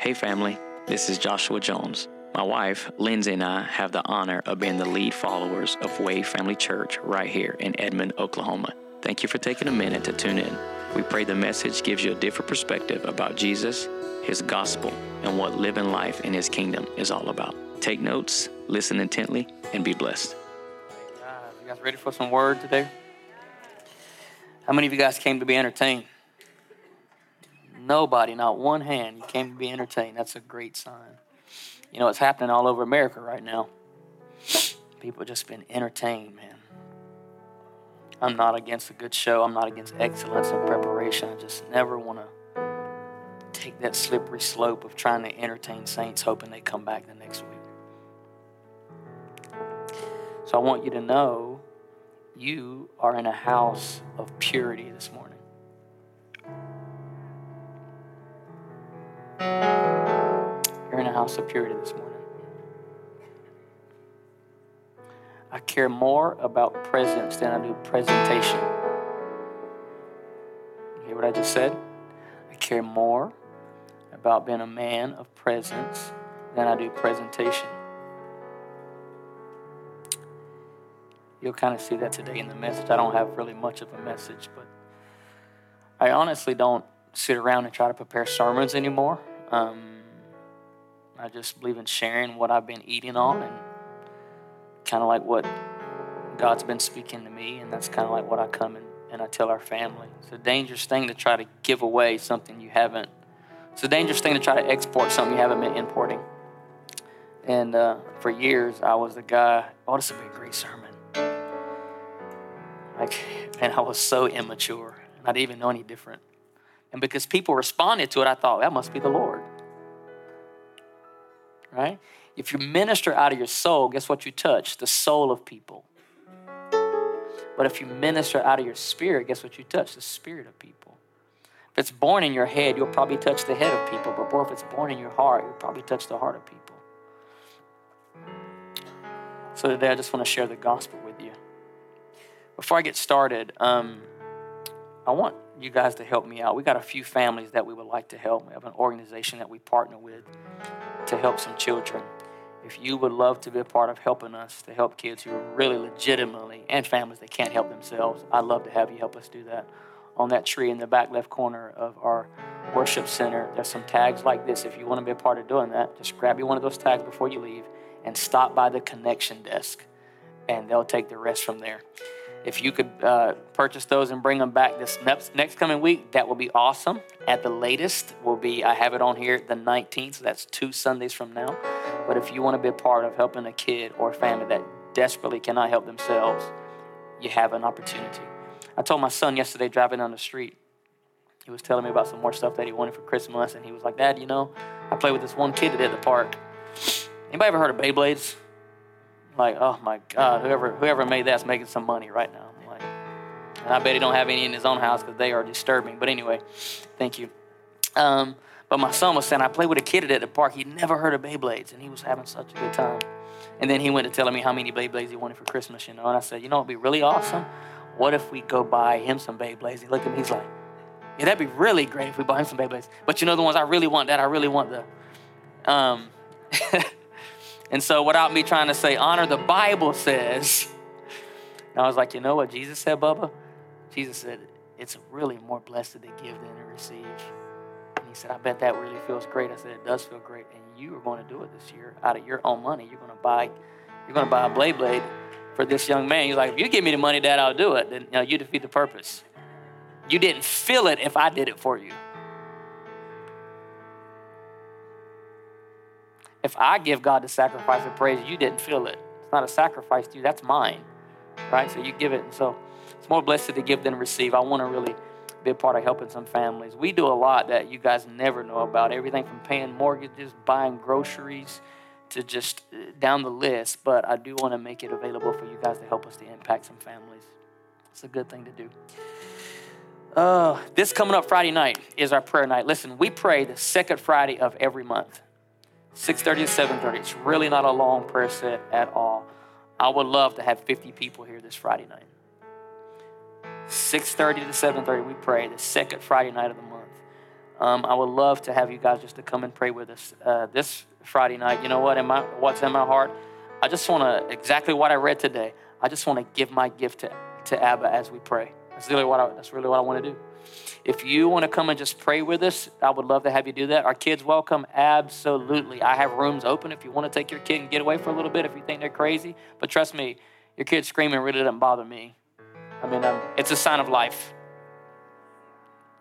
Hey, family, this is Joshua Jones. My wife, Lindsay, and I have the honor of being the lead followers of Wave Family Church right here in Edmond, Oklahoma. Thank you for taking a minute to tune in. We pray the message gives you a different perspective about Jesus, His gospel, and what living life in His kingdom is all about. Take notes, listen intently, and be blessed. Uh, you guys ready for some word today? How many of you guys came to be entertained? Nobody, not one hand. You came to be entertained. That's a great sign. You know, it's happening all over America right now. People just been entertained, man. I'm not against a good show. I'm not against excellence and preparation. I just never want to take that slippery slope of trying to entertain saints, hoping they come back the next week. So I want you to know you are in a house of purity this morning. You're in a house of purity this morning. I care more about presence than I do presentation. You hear what I just said? I care more about being a man of presence than I do presentation. You'll kind of see that today in the message. I don't have really much of a message, but I honestly don't sit around and try to prepare sermons anymore. Um, I just believe in sharing what I've been eating on and kind of like what God's been speaking to me, and that's kind of like what I come and, and I tell our family. It's a dangerous thing to try to give away something you haven't. It's a dangerous thing to try to export something you haven't been importing. And uh, for years, I was the guy, oh, this would be a great sermon. Like, man, I was so immature. and I didn't even know any different. And because people responded to it, I thought, that must be the Lord. Right? If you minister out of your soul, guess what you touch? The soul of people. But if you minister out of your spirit, guess what you touch? The spirit of people. If it's born in your head, you'll probably touch the head of people. But boy, if it's born in your heart, you'll probably touch the heart of people. So today, I just want to share the gospel with you. Before I get started, um, I want you guys to help me out. We got a few families that we would like to help. We have an organization that we partner with to help some children. If you would love to be a part of helping us to help kids who are really legitimately and families that can't help themselves, I'd love to have you help us do that. On that tree in the back left corner of our worship center, there's some tags like this. If you want to be a part of doing that, just grab you one of those tags before you leave and stop by the connection desk, and they'll take the rest from there. If you could uh, purchase those and bring them back this next, next coming week, that will be awesome. At the latest, will be I have it on here the 19th, so that's two Sundays from now. But if you want to be a part of helping a kid or a family that desperately cannot help themselves, you have an opportunity. I told my son yesterday driving down the street, he was telling me about some more stuff that he wanted for Christmas, and he was like, Dad, you know, I played with this one kid today at the park. Anybody ever heard of Beyblades? Like, oh my God, whoever whoever made that's making some money right now. I'm like, and I bet he don't have any in his own house because they are disturbing. But anyway, thank you. Um, but my son was saying I played with a kid at the park. He'd never heard of Beyblades, and he was having such a good time. And then he went to telling me how many Beyblades he wanted for Christmas, you know. And I said, you know, it'd be really awesome. What if we go buy him some Beyblades? He looked at me, he's like, yeah, that'd be really great if we buy him some Beyblades. But you know the ones I really want, that I really want the. Um, And so, without me trying to say honor, the Bible says, and I was like, you know what Jesus said, Bubba? Jesus said, it's really more blessed to give than to receive. And he said, I bet that really feels great. I said, it does feel great. And you are going to do it this year out of your own money. You're going to buy, you're going to buy a blade blade for this young man. He's like, if you give me the money, Dad, I'll do it. Then you, know, you defeat the purpose. You didn't feel it if I did it for you. If I give God the sacrifice of praise, you didn't feel it. It's not a sacrifice to you, that's mine. Right? So you give it. And so it's more blessed to give than receive. I want to really be a part of helping some families. We do a lot that you guys never know about. Everything from paying mortgages, buying groceries, to just uh, down the list. But I do want to make it available for you guys to help us to impact some families. It's a good thing to do. Uh, this coming up Friday night is our prayer night. Listen, we pray the second Friday of every month. 6.30 to 7.30. It's really not a long prayer set at all. I would love to have 50 people here this Friday night. 6.30 to 7.30 we pray the second Friday night of the month. um, I would love to have you guys just to come and pray with us uh, this Friday night. You know what? In my, what's in my heart? I just want to, exactly what I read today, I just want to give my gift to, to Abba as we pray. That's really what I, that's really what I want to do. If you want to come and just pray with us, I would love to have you do that. Our kids welcome, absolutely. I have rooms open if you want to take your kid and get away for a little bit if you think they're crazy. But trust me, your kid screaming really doesn't bother me. I mean, it's a sign of life.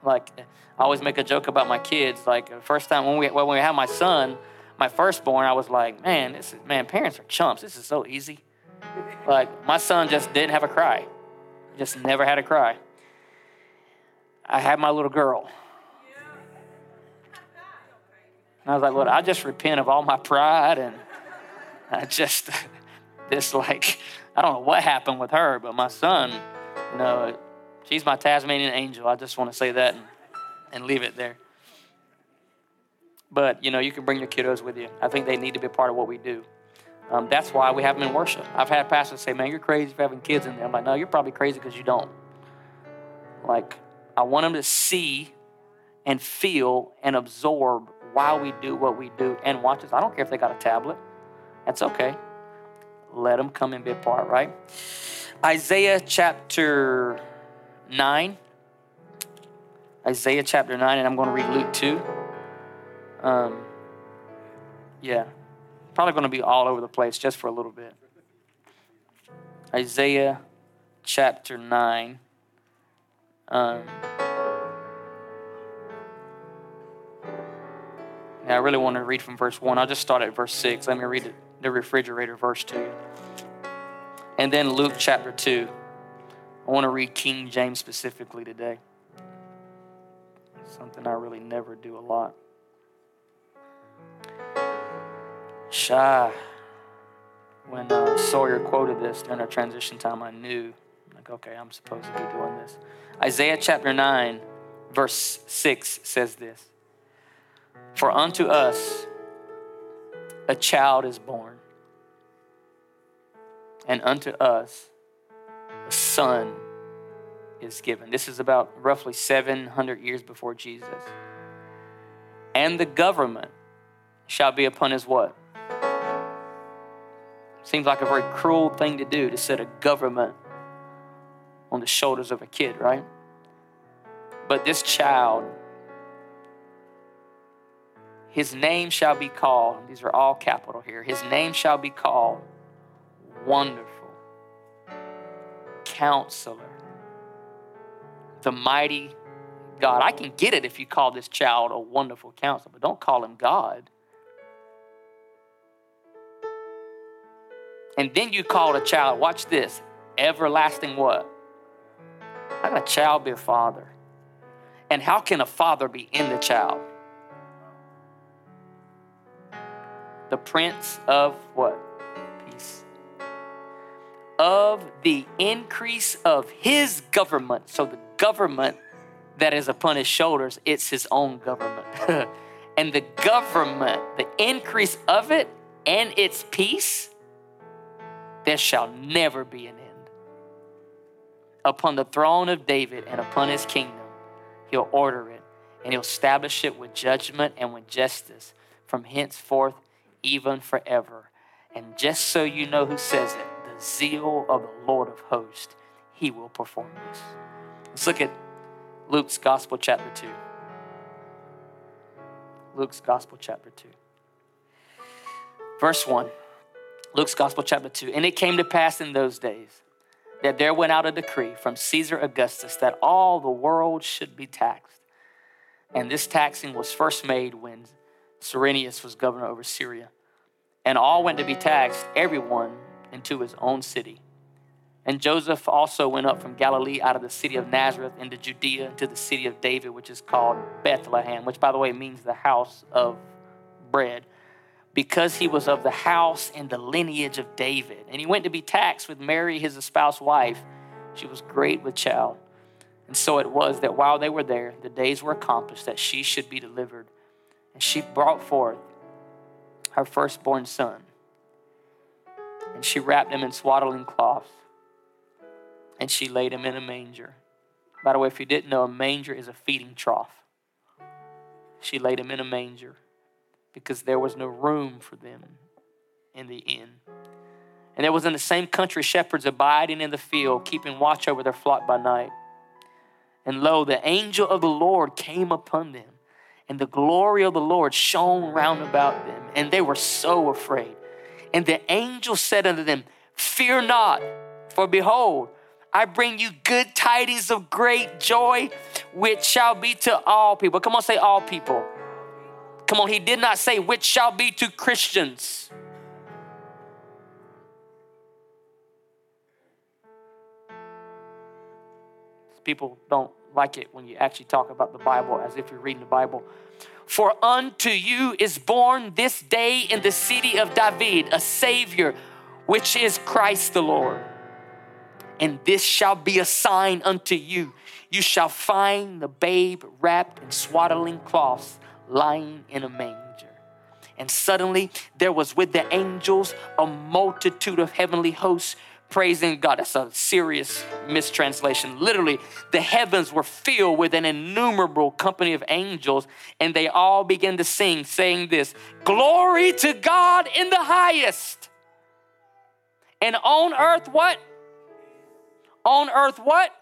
Like, I always make a joke about my kids. Like, the first time when we, when we had my son, my firstborn, I was like, man, this is, man, parents are chumps. This is so easy. Like, my son just didn't have a cry, just never had a cry. I had my little girl. And I was like, Lord, I just repent of all my pride and I just, this like, I don't know what happened with her, but my son, you know, she's my Tasmanian angel. I just want to say that and, and leave it there. But, you know, you can bring your kiddos with you. I think they need to be part of what we do. Um, that's why we have them in worship. I've had pastors say, man, you're crazy for having kids in there. I'm like, no, you're probably crazy because you don't. Like, I want them to see and feel and absorb why we do what we do and watch us. I don't care if they got a tablet. That's okay. Let them come and be a part, right? Isaiah chapter 9. Isaiah chapter 9, and I'm going to read Luke 2. Um, yeah, probably going to be all over the place just for a little bit. Isaiah chapter 9. Um, I really want to read from verse 1. I'll just start at verse 6. Let me read it, the refrigerator verse 2. And then Luke chapter 2. I want to read King James specifically today. Something I really never do a lot. Shy. When uh, Sawyer quoted this during our transition time, I knew, like, okay, I'm supposed to be doing this. Isaiah chapter 9, verse 6 says this For unto us a child is born, and unto us a son is given. This is about roughly 700 years before Jesus. And the government shall be upon his what? Seems like a very cruel thing to do to set a government on the shoulders of a kid, right? But this child, his name shall be called, these are all capital here, his name shall be called Wonderful, Counselor, the Mighty God. I can get it if you call this child a wonderful counselor, but don't call him God. And then you call a child, watch this, everlasting what? How can a child be a father? And how can a father be in the child? The Prince of what? Peace. Of the increase of his government. So the government that is upon his shoulders, it's his own government. and the government, the increase of it and its peace, there shall never be an end upon the throne of David and upon his kingdom. He'll order it and he'll establish it with judgment and with justice from henceforth, even forever. And just so you know who says it, the zeal of the Lord of hosts, he will perform this. Let's look at Luke's Gospel, chapter 2. Luke's Gospel, chapter 2. Verse 1. Luke's Gospel, chapter 2. And it came to pass in those days that there went out a decree from Caesar Augustus that all the world should be taxed. And this taxing was first made when Cyrenius was governor over Syria. And all went to be taxed, everyone into his own city. And Joseph also went up from Galilee out of the city of Nazareth into Judea to the city of David, which is called Bethlehem, which, by the way, means the house of bread because he was of the house and the lineage of David. And he went to be taxed with Mary, his espoused wife. She was great with child. And so it was that while they were there, the days were accomplished that she should be delivered. And she brought forth her firstborn son. And she wrapped him in swaddling cloths. And she laid him in a manger. By the way, if you didn't know, a manger is a feeding trough. she laid him in a manger because there was no room for them in the inn. And there was in the same country shepherds abiding in the field, keeping watch over their flock by night. And lo, the angel of the Lord came upon them, and the glory of the Lord shone round about them, and they were so afraid. And the angel said unto them, Fear not, for behold, I bring you good tidings of great joy, which shall be to all people. Come on, say all people. Come on, he did not say which shall be to Christians. People don't like it when you actually talk about the Bible as if you're reading the Bible. For unto you is born this day in the city of David a Savior, which is Christ the Lord. And this shall be a sign unto you. You shall find the babe wrapped in swaddling cloths, lying in a manger. And suddenly there was with the angels a multitude of heavenly hosts praising God. That's a serious mistranslation. Literally, the heavens were filled with an innumerable company of angels, and they all began to sing, saying this Glory to God in the highest. And on earth, what? On earth, what?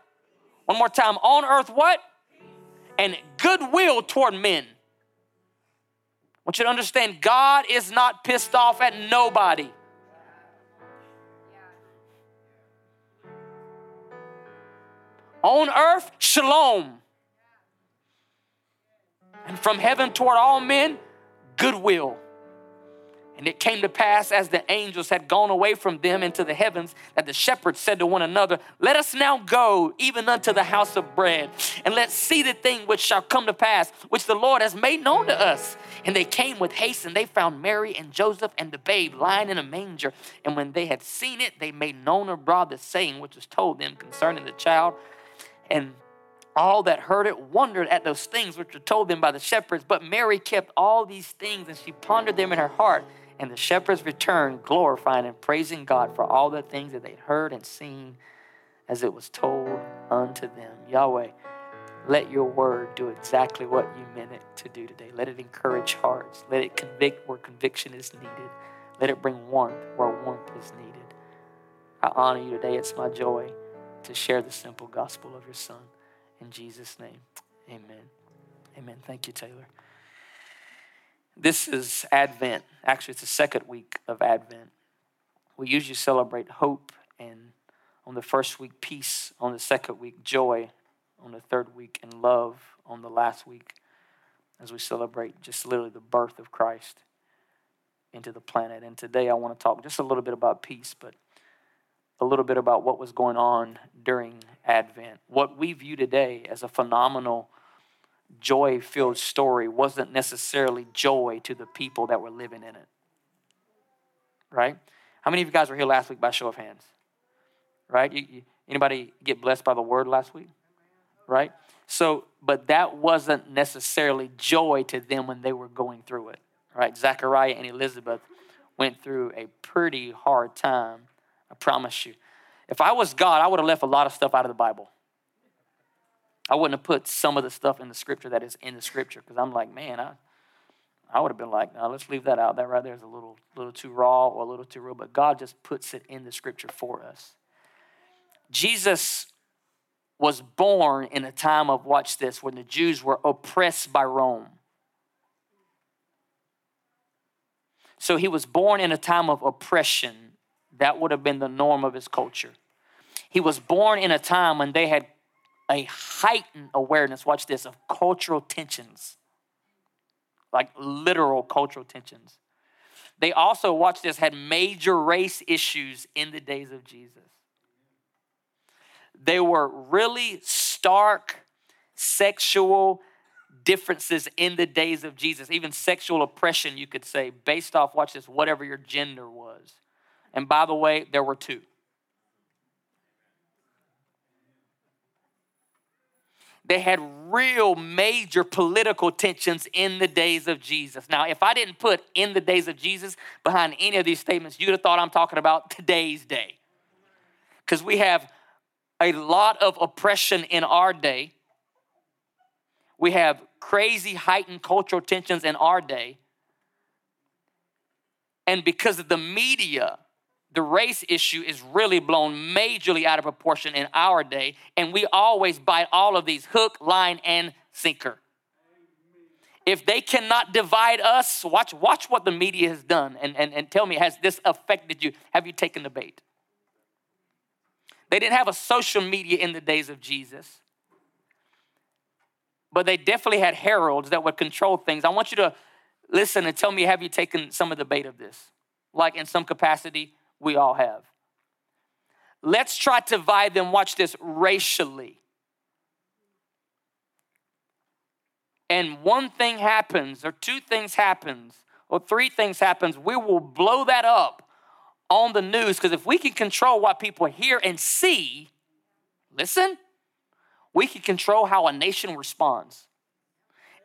One more time. On earth, what? And goodwill toward men. Want you to understand God is not pissed off at nobody. On earth, shalom. And from heaven toward all men, goodwill. And it came to pass as the angels had gone away from them into the heavens that the shepherds said to one another, Let us now go even unto the house of bread, and let's see the thing which shall come to pass, which the Lord has made known to us. And they came with haste, and they found Mary and Joseph and the babe lying in a manger. And when they had seen it, they made known abroad the saying which was told them concerning the child. And all that heard it wondered at those things which were told them by the shepherds. But Mary kept all these things, and she pondered them in her heart. And the shepherds returned, glorifying and praising God for all the things that they'd heard and seen as it was told unto them. Yahweh, let your word do exactly what you meant it to do today. Let it encourage hearts. Let it convict where conviction is needed. Let it bring warmth where warmth is needed. I honor you today. It's my joy to share the simple gospel of your Son. In Jesus' name, amen. Amen. Thank you, Taylor. This is Advent. Actually, it's the second week of Advent. We usually celebrate hope and on the first week, peace, on the second week, joy, on the third week, and love on the last week as we celebrate just literally the birth of Christ into the planet. And today I want to talk just a little bit about peace, but a little bit about what was going on during Advent. What we view today as a phenomenal, joy filled story wasn't necessarily joy to the people that were living in it. Right? How many of you guys were here last week by show of hands? Right? You, you, anybody get blessed by the word last week? Right? So, but that wasn't necessarily joy to them when they were going through it. Right? Zachariah and Elizabeth went through a pretty hard time I promise you. If I was God, I would have left a lot of stuff out of the Bible. I wouldn't have put some of the stuff in the scripture that is in the scripture because I'm like, man, I, I would have been like, no, let's leave that out. That right there is a little, little too raw or a little too real. But God just puts it in the scripture for us. Jesus was born in a time of, watch this, when the Jews were oppressed by Rome. So he was born in a time of oppression that would have been the norm of his culture. He was born in a time when they had a heightened awareness, watch this, of cultural tensions, like literal cultural tensions. They also, watch this, had major race issues in the days of Jesus. They were really stark sexual differences in the days of Jesus, even sexual oppression, you could say, based off, watch this, whatever your gender was. And by the way, there were two. They had real major political tensions in the days of Jesus. Now, if I didn't put in the days of Jesus behind any of these statements, you'd have thought I'm talking about today's day. Because we have a lot of oppression in our day. We have crazy heightened cultural tensions in our day. And because of the media, the race issue is really blown majorly out of proportion in our day. And we always bite all of these hook, line, and sinker. If they cannot divide us, watch, watch what the media has done and, and, and tell me, has this affected you? Have you taken the bait? They didn't have a social media in the days of Jesus, but they definitely had heralds that would control things. I want you to listen and tell me, have you taken some of the bait of this? Like in some capacity, we all have. Let's try to divide them, watch this, racially. and one thing happens or two things happens or three things happens we will blow that up on the news because if we can control what people hear and see listen we can control how a nation responds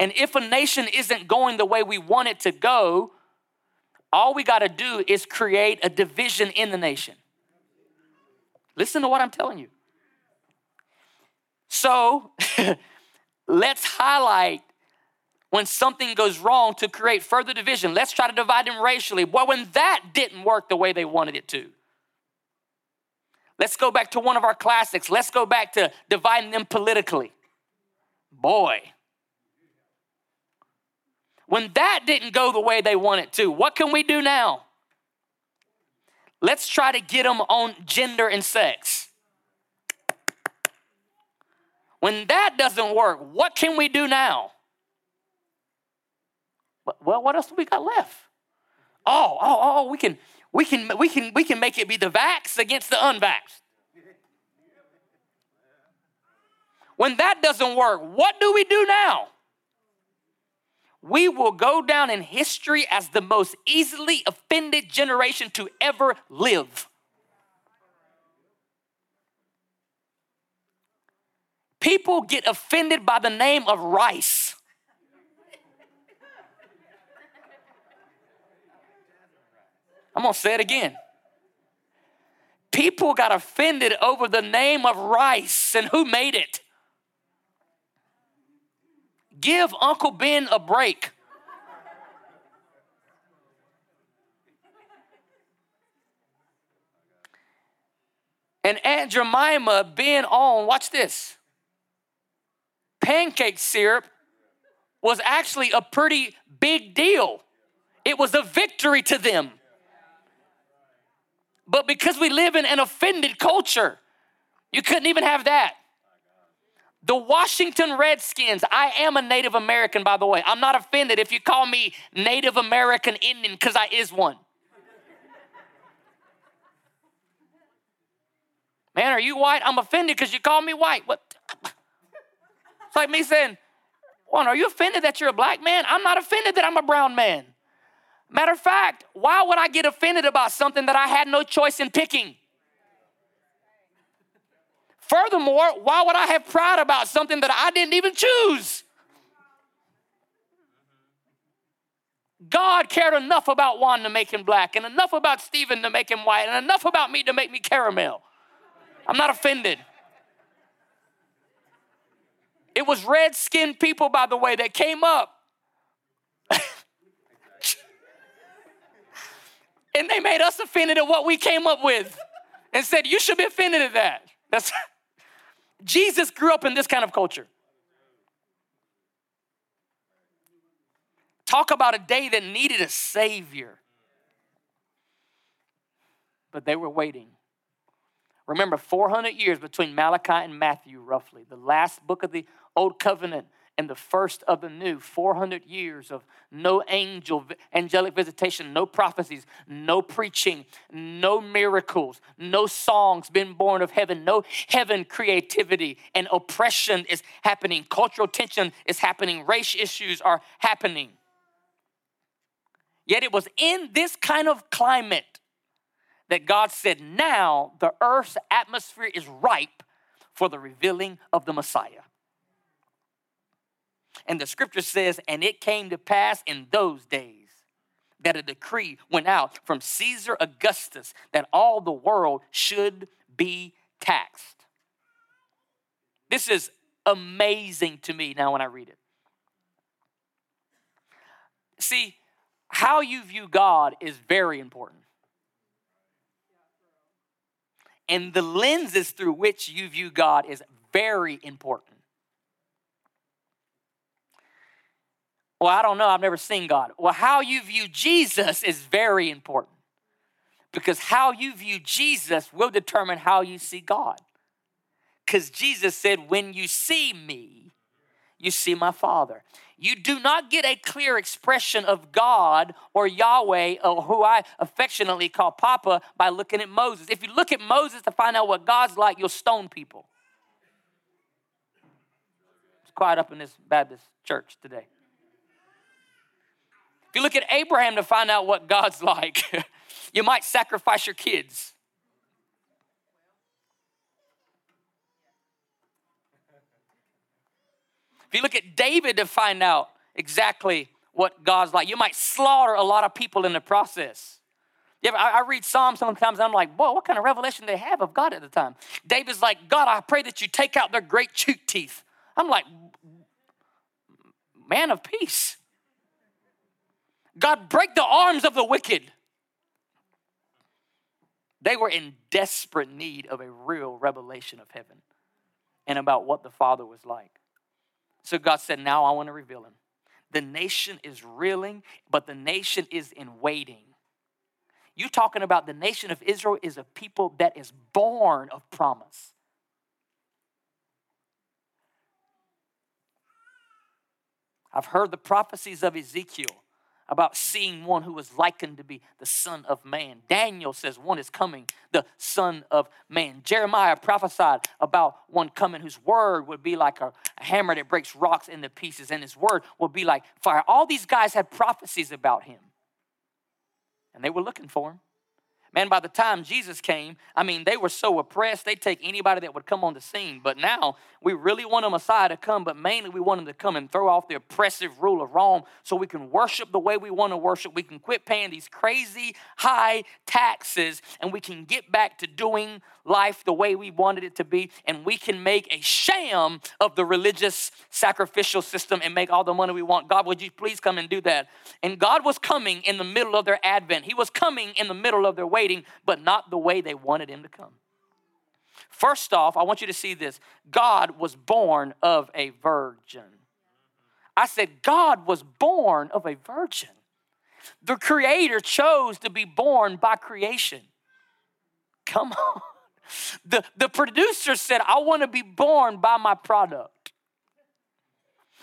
and if a nation isn't going the way we want it to go all we got to do is create a division in the nation listen to what i'm telling you so let's highlight when something goes wrong to create further division. Let's try to divide them racially. Well, when that didn't work the way they wanted it to. Let's go back to one of our classics. Let's go back to dividing them politically. Boy. When that didn't go the way they wanted to, what can we do now? Let's try to get them on gender and sex. When that doesn't work, what can we do now? Well, what else do we got left? Oh, oh, oh, we can, we can, we can, we can make it be the vax against the unvaxxed. When that doesn't work, what do we do now? We will go down in history as the most easily offended generation to ever live. People get offended by the name of rice. I'm to say it again. People got offended over the name of rice and who made it. Give Uncle Ben a break. And Aunt Jemima being on, watch this, pancake syrup was actually a pretty big deal. It was a victory to them. But because we live in an offended culture, you couldn't even have that. The Washington Redskins, I am a Native American, by the way. I'm not offended if you call me Native American Indian because I is one. Man, are you white? I'm offended because you call me white. What? It's like me saying, one, are you offended that you're a black man? I'm not offended that I'm a brown man. Matter of fact, why would I get offended about something that I had no choice in picking? Furthermore, why would I have pride about something that I didn't even choose? God cared enough about Juan to make him black, and enough about Stephen to make him white, and enough about me to make me caramel. I'm not offended. It was red skinned people, by the way, that came up And they made us offended at what we came up with and said, You should be offended at that. That's Jesus grew up in this kind of culture. Talk about a day that needed a savior. But they were waiting. Remember, 400 years between Malachi and Matthew, roughly, the last book of the Old Covenant and the first of the new 400 years of no angel angelic visitation no prophecies no preaching no miracles no songs been born of heaven no heaven creativity and oppression is happening. Cultural tension is happening. Race issues are happening. Yet it was in this kind of climate that god said now the earth's atmosphere is ripe for the revealing of the messiah and the scripture says, And it came to pass in those days that a decree went out from Caesar Augustus that all the world should be taxed. This is amazing to me now when I read it. See, how you view God is very important. And the lenses through which you view God is very important. Well, I don't know. I've never seen God. Well, how you view Jesus is very important because how you view Jesus will determine how you see God. Because Jesus said, When you see me, you see my Father. You do not get a clear expression of God or Yahweh, or who I affectionately call Papa, by looking at Moses. If you look at Moses to find out what God's like, you'll stone people. It's quiet up in this Baptist church today. If you look at Abraham to find out what God's like, you might sacrifice your kids. If you look at David to find out exactly what God's like, you might slaughter a lot of people in the process. Yeah, I, read Psalms sometimes and I'm like, boy, what kind of revelation they have of God at the time? David's like, God, I pray that you take out their great cheek teeth. I'm like, man of peace. God, break the arms of the wicked. They were in desperate need of a real revelation of heaven and about what the Father was like. So God said, Now I want to reveal him. The nation is reeling, but the nation is in waiting. You talking about the nation of Israel is a people that is born of promise. I've heard the prophecies of Ezekiel about seeing one who was likened to be the Son of Man. Daniel says one is coming, the Son of Man. Jeremiah prophesied about one coming whose word would be like a, hammer that breaks rocks into pieces, and his word would be like fire. All these guys had prophecies about him, and they were looking for him. Man, by the time Jesus came, I mean, they were so oppressed, they'd take anybody that would come on the scene. But now we really want a Messiah to come, but mainly we want him to come and throw off the oppressive rule of Rome so we can worship the way we want to worship. We can quit paying these crazy high taxes and we can get back to doing life the way we wanted it to be. And we can make a sham of the religious sacrificial system and make all the money we want. God, would you please come and do that? And God was coming in the middle of their advent, He was coming in the middle of their way waiting, but not the way they wanted him to come. First off, I want you to see this God was born of a virgin. I said, God was born of a virgin. The Creator chose to be born by creation. Come on. The, the producer said, I want to be born by my product.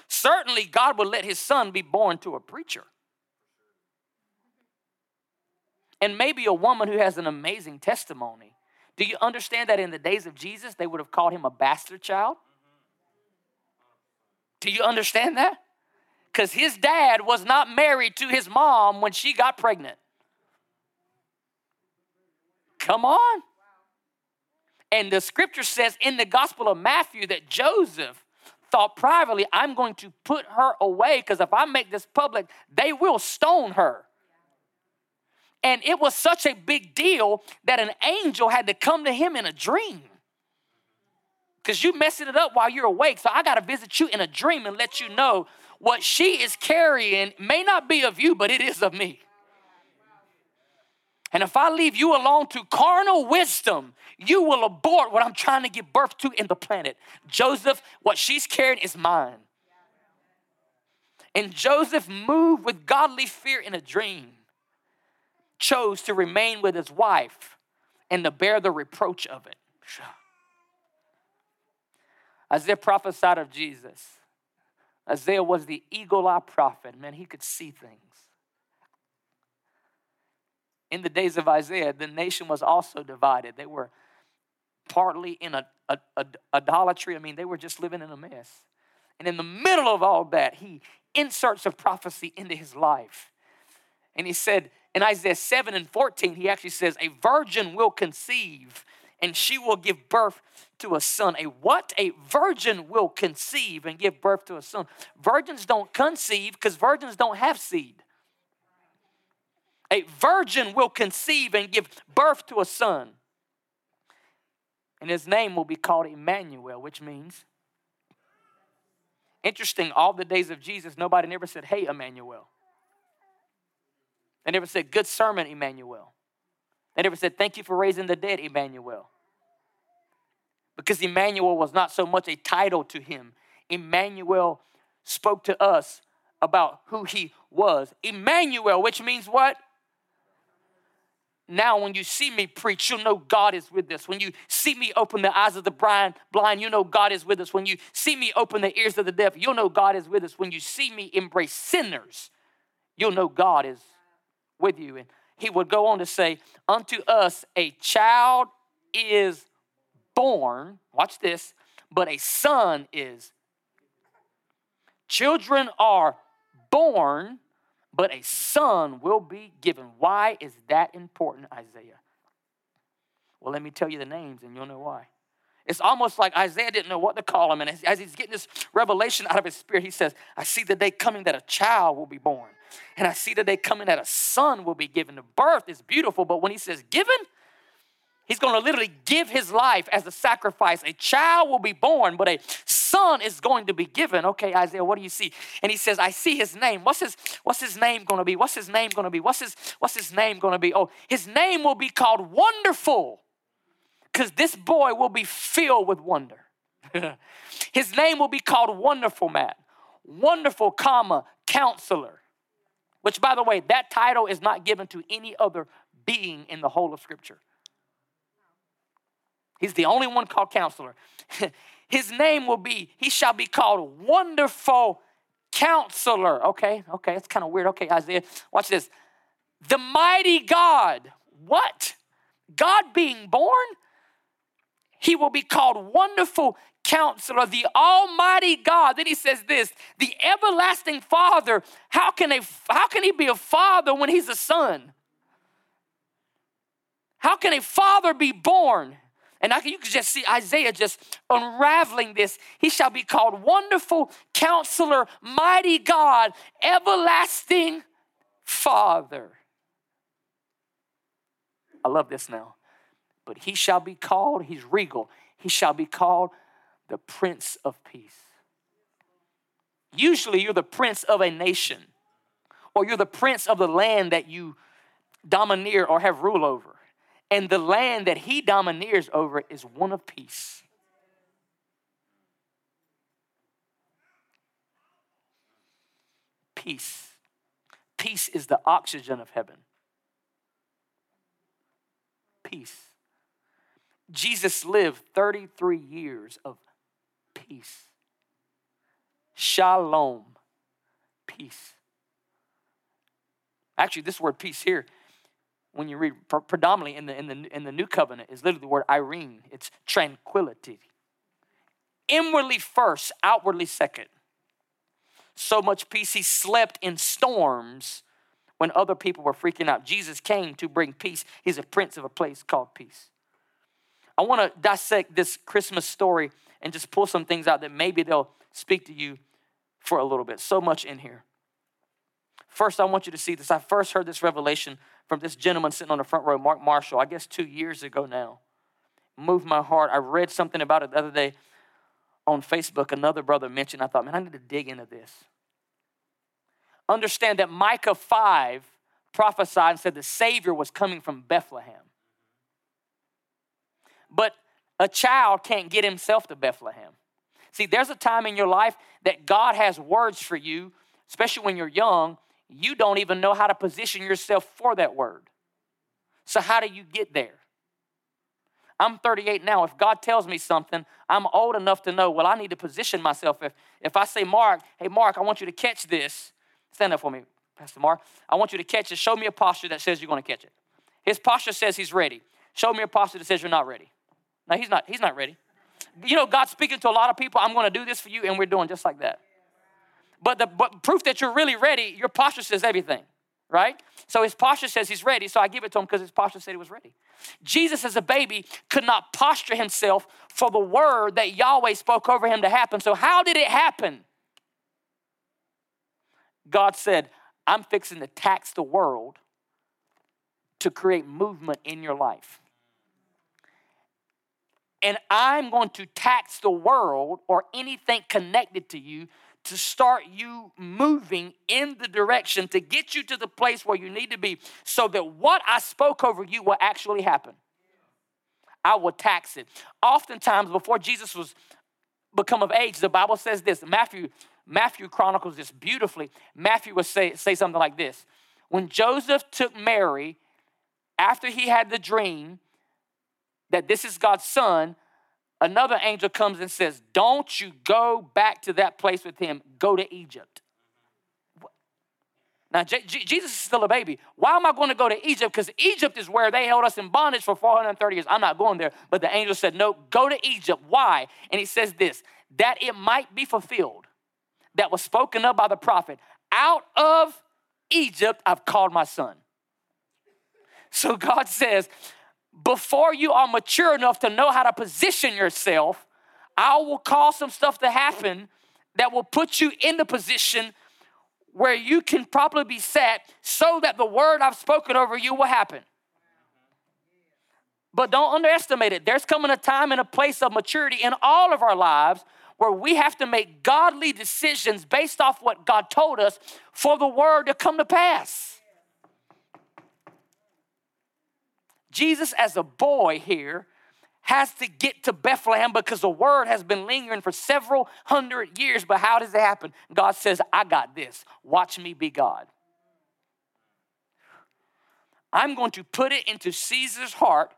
Certainly, God would let his son be born to a preacher and maybe a woman who has an amazing testimony. Do you understand that in the days of Jesus, they would have called him a bastard child? Do you understand that? Because his dad was not married to his mom when she got pregnant. Come on. And the scripture says in the Gospel of Matthew that Joseph thought privately, I'm going to put her away because if I make this public, they will stone her. And it was such a big deal that an angel had to come to him in a dream. Because you messing it up while you're awake. So I got to visit you in a dream and let you know what she is carrying may not be of you, but it is of me. And if I leave you alone to carnal wisdom, you will abort what I'm trying to give birth to in the planet. Joseph, what she's carrying is mine. And Joseph moved with godly fear in a dream chose to remain with his wife and to bear the reproach of it. Isaiah prophesied of Jesus. Isaiah was the eagle eye prophet. Man, he could see things. In the days of Isaiah, the nation was also divided. They were partly in a, a, a, idolatry. I mean, they were just living in a mess. And in the middle of all that, he inserts a prophecy into his life. And he said, in Isaiah 7 and 14, he actually says, A virgin will conceive and she will give birth to a son. A what? A virgin will conceive and give birth to a son. Virgins don't conceive because virgins don't have seed. A virgin will conceive and give birth to a son. And his name will be called Emmanuel, which means, interesting, all the days of Jesus, nobody never said, Hey, Emmanuel. They never said, Good sermon, Emmanuel. They never said, Thank you for raising the dead, Emmanuel. Because Emmanuel was not so much a title to him. Emmanuel spoke to us about who he was. Emmanuel, which means what? Now, when you see me preach, you'll know God is with us. When you see me open the eyes of the blind, blind, you know God is with us. When you see me open the ears of the deaf, you'll know God is with us. When you see me embrace sinners, you'll know God is with you. And he would go on to say, Unto us a child is born, watch this, but a son is. Children are born but a son will be given. Why is that important, Isaiah? Well, let me tell you the names and you'll know why. It's almost like Isaiah didn't know what to call him. And as he's getting this revelation out of his spirit, he says, I see the day coming that a child will be born. And I see the day coming that a son will be given. to birth It's beautiful, but when he says given, He's going to literally give his life as a sacrifice. A child will be born, but a son is going to be given. Okay, Isaiah, what do you see? And he says, I see his name. What's his, what's his name going to be? What's his name going to be? What's his, what's his name going to be? Oh, his name will be called Wonderful because this boy will be filled with wonder. his name will be called Wonderful Man. Wonderful, comma, counselor. Which, by the way, that title is not given to any other being in the whole of Scripture. He's the only one called counselor. His name will be, he shall be called Wonderful Counselor. Okay, okay, it's kind of weird. Okay, Isaiah, watch this. The mighty God. What? God being born? He will be called Wonderful Counselor, the Almighty God. Then he says this the everlasting Father. How can, a, how can he be a father when he's a son? How can a father be born? And I can, you can just see Isaiah just unraveling this. He shall be called Wonderful Counselor, Mighty God, Everlasting Father. I love this now. But he shall be called, he's regal, he shall be called the Prince of Peace. Usually you're the prince of a nation, or you're the prince of the land that you domineer or have rule over. And the land that he domineers over is one of peace. Peace. Peace is the oxygen of heaven. Peace. Jesus lived 33 years of peace. Shalom. Peace. Actually, this word peace here when you read predominantly in the, in the, in the new covenant is literally the word eirene. It's tranquility. Inwardly first, outwardly second. So much peace, he slept in storms when other people were freaking out. Jesus came to bring peace. He's a prince of a place called peace. I want to dissect this Christmas story and just pull some things out that maybe they'll speak to you for a little bit. So much in here. First, I want you to see this. I first heard this revelation from this gentleman sitting on the front row, Mark Marshall, I guess two years ago now. Moved my heart. I read something about it the other day on Facebook. Another brother mentioned, I thought, man, I need to dig into this. Understand that Micah 5 prophesied and said the Savior was coming from Bethlehem. But a child can't get himself to Bethlehem. See, there's a time in your life that God has words for you, especially when you're young, you don't even know how to position yourself for that word. So, how do you get there? I'm 38 now. If God tells me something, I'm old enough to know, well, I need to position myself. If, if I say, Mark, hey, Mark, I want you to catch this, stand up for me, Pastor Mark. I want you to catch it. Show me a posture that says you're going to catch it. His posture says he's ready. Show me a posture that says you're not ready. No, he's not. He's not ready. You know, God's speaking to a lot of people. I'm going to do this for you, and we're doing just like that. But the but proof that you're really ready, your posture says everything, right? So his posture says he's ready. So I give it to him because his posture said he was ready. Jesus, as a baby, could not posture himself for the word that Yahweh spoke over him to happen. So, how did it happen? God said, I'm fixing to tax the world to create movement in your life. And I'm going to tax the world or anything connected to you to start you moving in the direction to get you to the place where you need to be so that what I spoke over you will actually happen. I will tax it. Oftentimes, before Jesus was become of age, the Bible says this. Matthew, Matthew chronicles this beautifully. Matthew would say, say something like this. When Joseph took Mary after he had the dream that this is God's son, another angel comes and says, Don't you go back to that place with him, go to Egypt. Now, J- Jesus is still a baby. Why am I going to go to Egypt? Because Egypt is where they held us in bondage for 430 years. I'm not going there. But the angel said, No, go to Egypt. Why? And he says this that it might be fulfilled that was spoken of by the prophet. Out of Egypt, I've called my son. So God says, before you are mature enough to know how to position yourself, I will cause some stuff to happen that will put you in the position where you can properly be set so that the word I've spoken over you will happen. But don't underestimate it. There's coming a time and a place of maturity in all of our lives where we have to make godly decisions based off what God told us for the word to come to pass. Jesus, as a boy here, has to get to Bethlehem because the word has been lingering for several hundred years. But how does it happen? God says, I got this. Watch me be God. I'm going to put it into Caesar's heart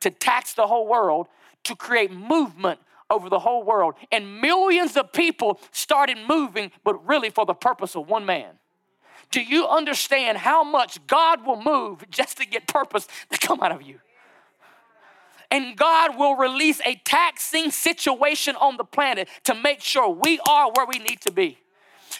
to tax the whole world, to create movement over the whole world. And millions of people started moving, but really for the purpose of one man. Do you understand how much God will move just to get purpose to come out of you? And God will release a taxing situation on the planet to make sure we are where we need to be.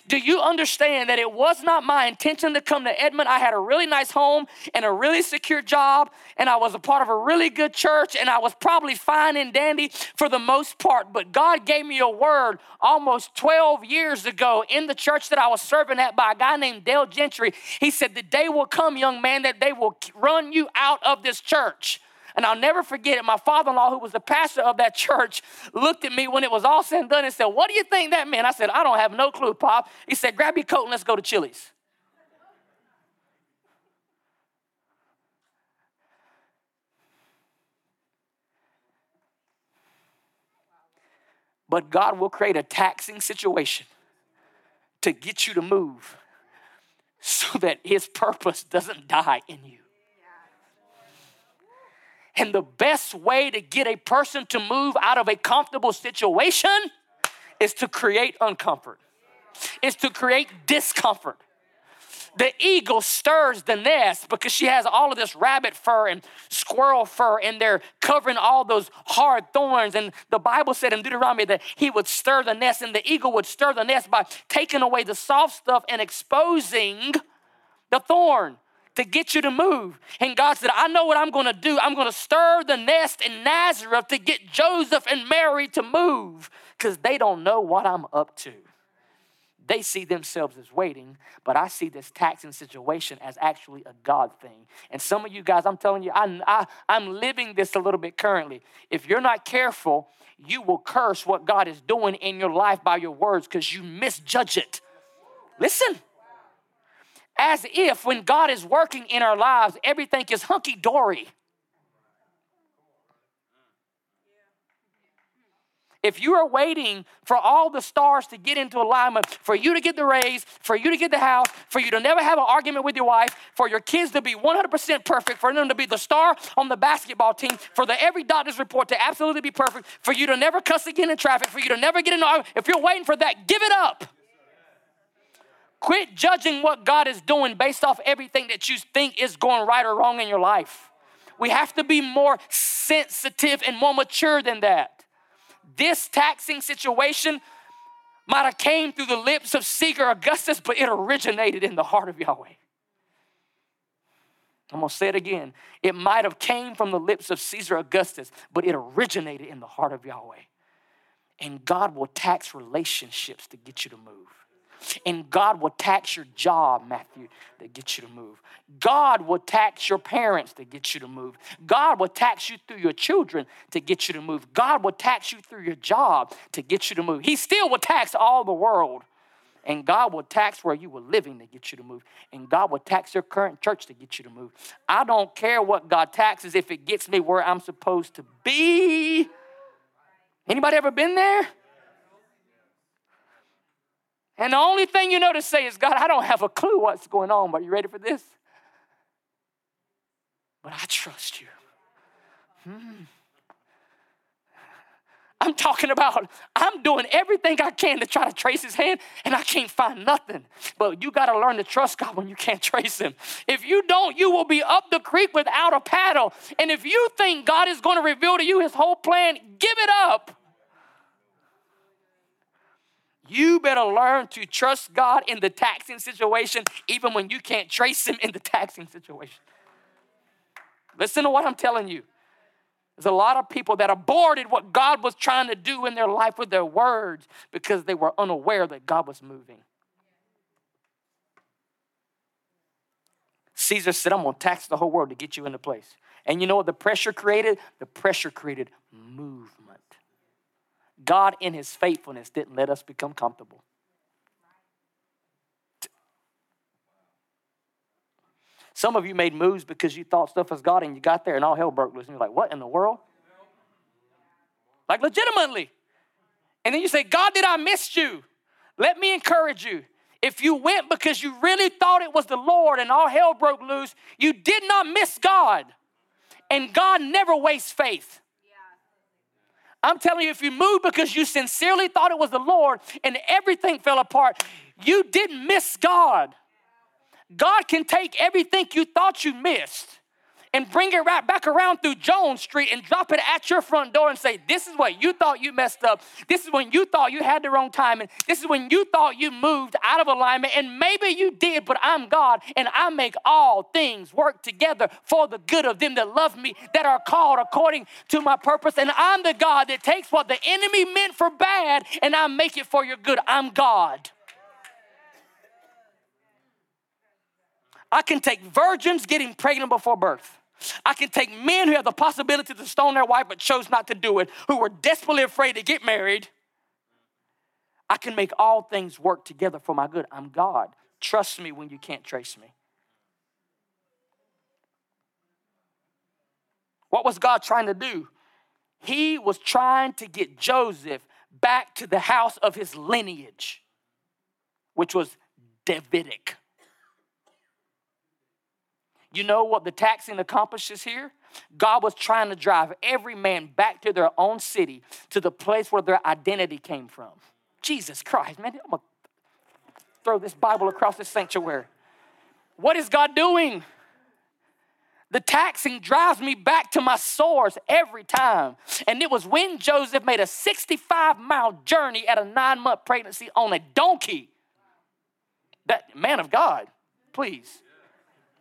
Do you understand that it was not my intention to come to Edmond? I had a really nice home and a really secure job, and I was a part of a really good church, and I was probably fine and dandy for the most part. But God gave me a word almost 12 years ago in the church that I was serving at by a guy named Dale Gentry. He said, The day will come, young man, that they will run you out of this church. And I'll never forget it. My father in law, who was the pastor of that church, looked at me when it was all said and done and said, What do you think that meant? I said, I don't have no clue, Pop. He said, Grab your coat and let's go to Chili's. But God will create a taxing situation to get you to move so that His purpose doesn't die in you. And the best way to get a person to move out of a comfortable situation is to create uncomfort, is to create discomfort. The eagle stirs the nest because she has all of this rabbit fur and squirrel fur, and they're covering all those hard thorns. And the Bible said in Deuteronomy that he would stir the nest, and the eagle would stir the nest by taking away the soft stuff and exposing the thorn to get you to move. And God said, I know what I'm going to do. I'm going to stir the nest in Nazareth to get Joseph and Mary to move because they don't know what I'm up to. They see themselves as waiting, but I see this taxing situation as actually a God thing. And some of you guys, I'm telling you, I, I, I'm living this a little bit currently. If you're not careful, you will curse what God is doing in your life by your words because you misjudge it. Listen as if when God is working in our lives, everything is hunky dory. If you are waiting for all the stars to get into alignment, for you to get the raise, for you to get the house, for you to never have an argument with your wife, for your kids to be 100% perfect, for them to be the star on the basketball team, for the every doctor's report to absolutely be perfect, for you to never cuss again in traffic, for you to never get in an argument, if you're waiting for that, give it up. Quit judging what God is doing based off everything that you think is going right or wrong in your life. We have to be more sensitive and more mature than that. This taxing situation might have came through the lips of Caesar Augustus, but it originated in the heart of Yahweh. I'm going to say it again. It might have came from the lips of Caesar Augustus, but it originated in the heart of Yahweh. And God will tax relationships to get you to move. And God will tax your job, Matthew, to get you to move. God will tax your parents to get you to move. God will tax you through your children to get you to move. God will tax you through your job to get you to move. He still will tax all the world And God will tax where you were living to get you to move. And God will tax your current church to get you to move. I don't care what God taxes if it gets me where I'm supposed to be. Anybody ever been there? And the only thing you know to say is, God, I don't have a clue what's going on, but you ready for this? But I trust you. Hmm. I'm talking about I'm doing everything I can to try to trace his hand and I can't find nothing. But you got to learn to trust God when you can't trace him. If you don't, you will be up the creek without a paddle. And if you think God is going to reveal to you his whole plan, give it up. You better learn to trust God in the taxing situation, even when you can't trace Him in the taxing situation. Listen to what I'm telling you. There's a lot of people that aborted what God was trying to do in their life with their words because they were unaware that God was moving. Caesar said, I'm going to tax the whole world to get you into place. And you know what the pressure created? The pressure created movement. God, in his faithfulness, didn't let us become comfortable. Some of you made moves because you thought stuff was God and you got there and all hell broke loose. And you're like, what in the world? Like, legitimately. And then you say, God, did I miss you? Let me encourage you. If you went because you really thought it was the Lord and all hell broke loose, you did not miss God. And God never wastes faith. I'm telling you, if you moved because you sincerely thought it was the Lord and everything fell apart, you didn't miss God. God can take everything you thought you missed and bring it right back around through Jones Street and drop it at your front door and say, This is what you thought you messed up. This is when you thought you had the wrong timing. This is when you thought you moved out of alignment. And maybe you did, but I'm God and I make all things work together for the good of them that love me, that are called according to my purpose. And I'm the God that takes what the enemy meant for bad and I make it for your good. I'm God. I can take virgins getting pregnant before birth. I can take men who have the possibility to stone their wife but chose not to do it, who were desperately afraid to get married. I can make all things work together for my good. I'm God. Trust me when you can't trace me. What was God trying to do? He was trying to get Joseph back to the house of his lineage, which was Davidic. You know what the taxing accomplishes here? God was trying to drive every man back to their own city, to the place where their identity came from. Jesus Christ, man, I'm gonna throw this Bible across this sanctuary. What is God doing? The taxing drives me back to my source every time. And it was when Joseph made a 65 mile journey at a nine month pregnancy on a donkey. That man of God, please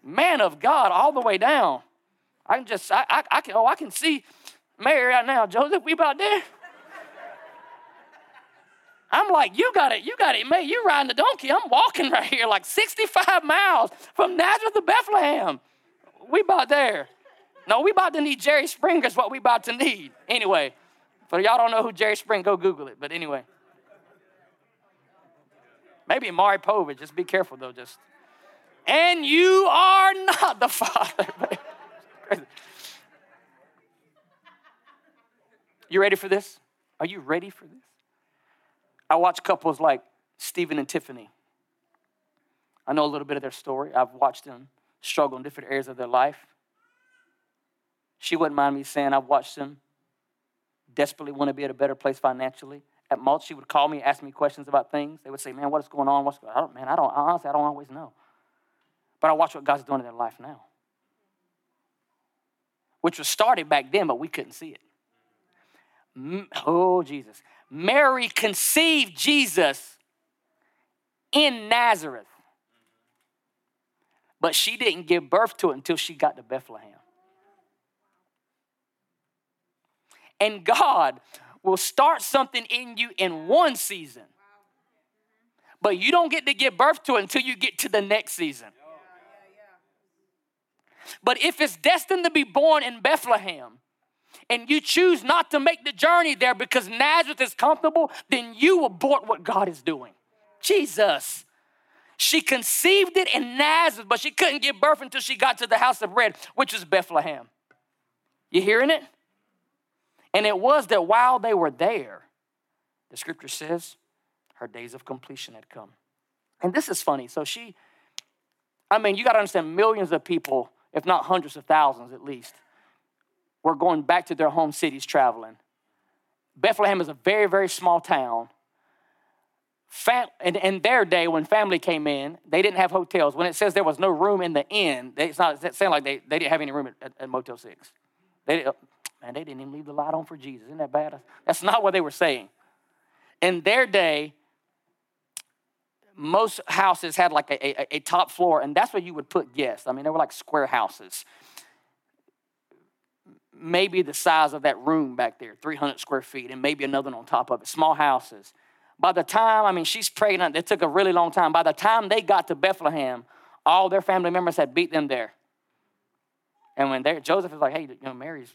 man of God all the way down. I can just, I, I, I can, oh, I can see Mary right now. Joseph, we about there? I'm like, you got it, you got it, man. You riding the donkey. I'm walking right here, like 65 miles from Nazareth to Bethlehem. We about there. No, we about to need Jerry Springer is what we about to need. Anyway, for y'all don't know who Jerry Springer, go Google it. But anyway. Maybe Maury Povich. Just be careful though, just and you are not the Father. you ready for this? Are you ready for this? I watch couples like Stephen and Tiffany. I know a little bit of their story. I've watched them struggle in different areas of their life. She wouldn't mind me saying I've watched them desperately want to be at a better place financially. At most, she would call me, ask me questions about things. They would say, "Man, what is going on? What's going on?" Man, I don't honestly, I don't always know. But I watch what God's doing in their life now. Which was started back then, but we couldn't see it. Oh, Jesus. Mary conceived Jesus in Nazareth. But she didn't give birth to it until she got to Bethlehem. And God will start something in you in one season, but you don't get to give birth to it until you get to the next season. But if it's destined to be born in Bethlehem, and you choose not to make the journey there because Nazareth is comfortable, then you abort what God is doing. Jesus. She conceived it in Nazareth, but she couldn't give birth until she got to the house of bread, which is Bethlehem. You hearing it? And it was that while they were there, the scripture says her days of completion had come. And this is funny. So she, I mean, you got to understand millions of people, if not hundreds of thousands at least, were going back to their home cities traveling. Bethlehem is a very, very small town. Fam- in, in their day, when family came in, they didn't have hotels. When it says there was no room in the inn, they, it's not saying like they, they didn't have any room at, at, at Motel 6. They, oh, man, they didn't even leave the light on for Jesus. Isn't that bad? That's not what they were saying. In their day, most houses had like a, a, a, top floor, and that's where you would put guests. I mean, they were like square houses. Maybe the size of that room back there, 300 square feet, and maybe another one on top of it. Small houses. By the time, I mean, she's pregnant, it took a really long time. By the time they got to Bethlehem, all their family members had beat them there. And when Joseph is like, hey, you know, Mary's,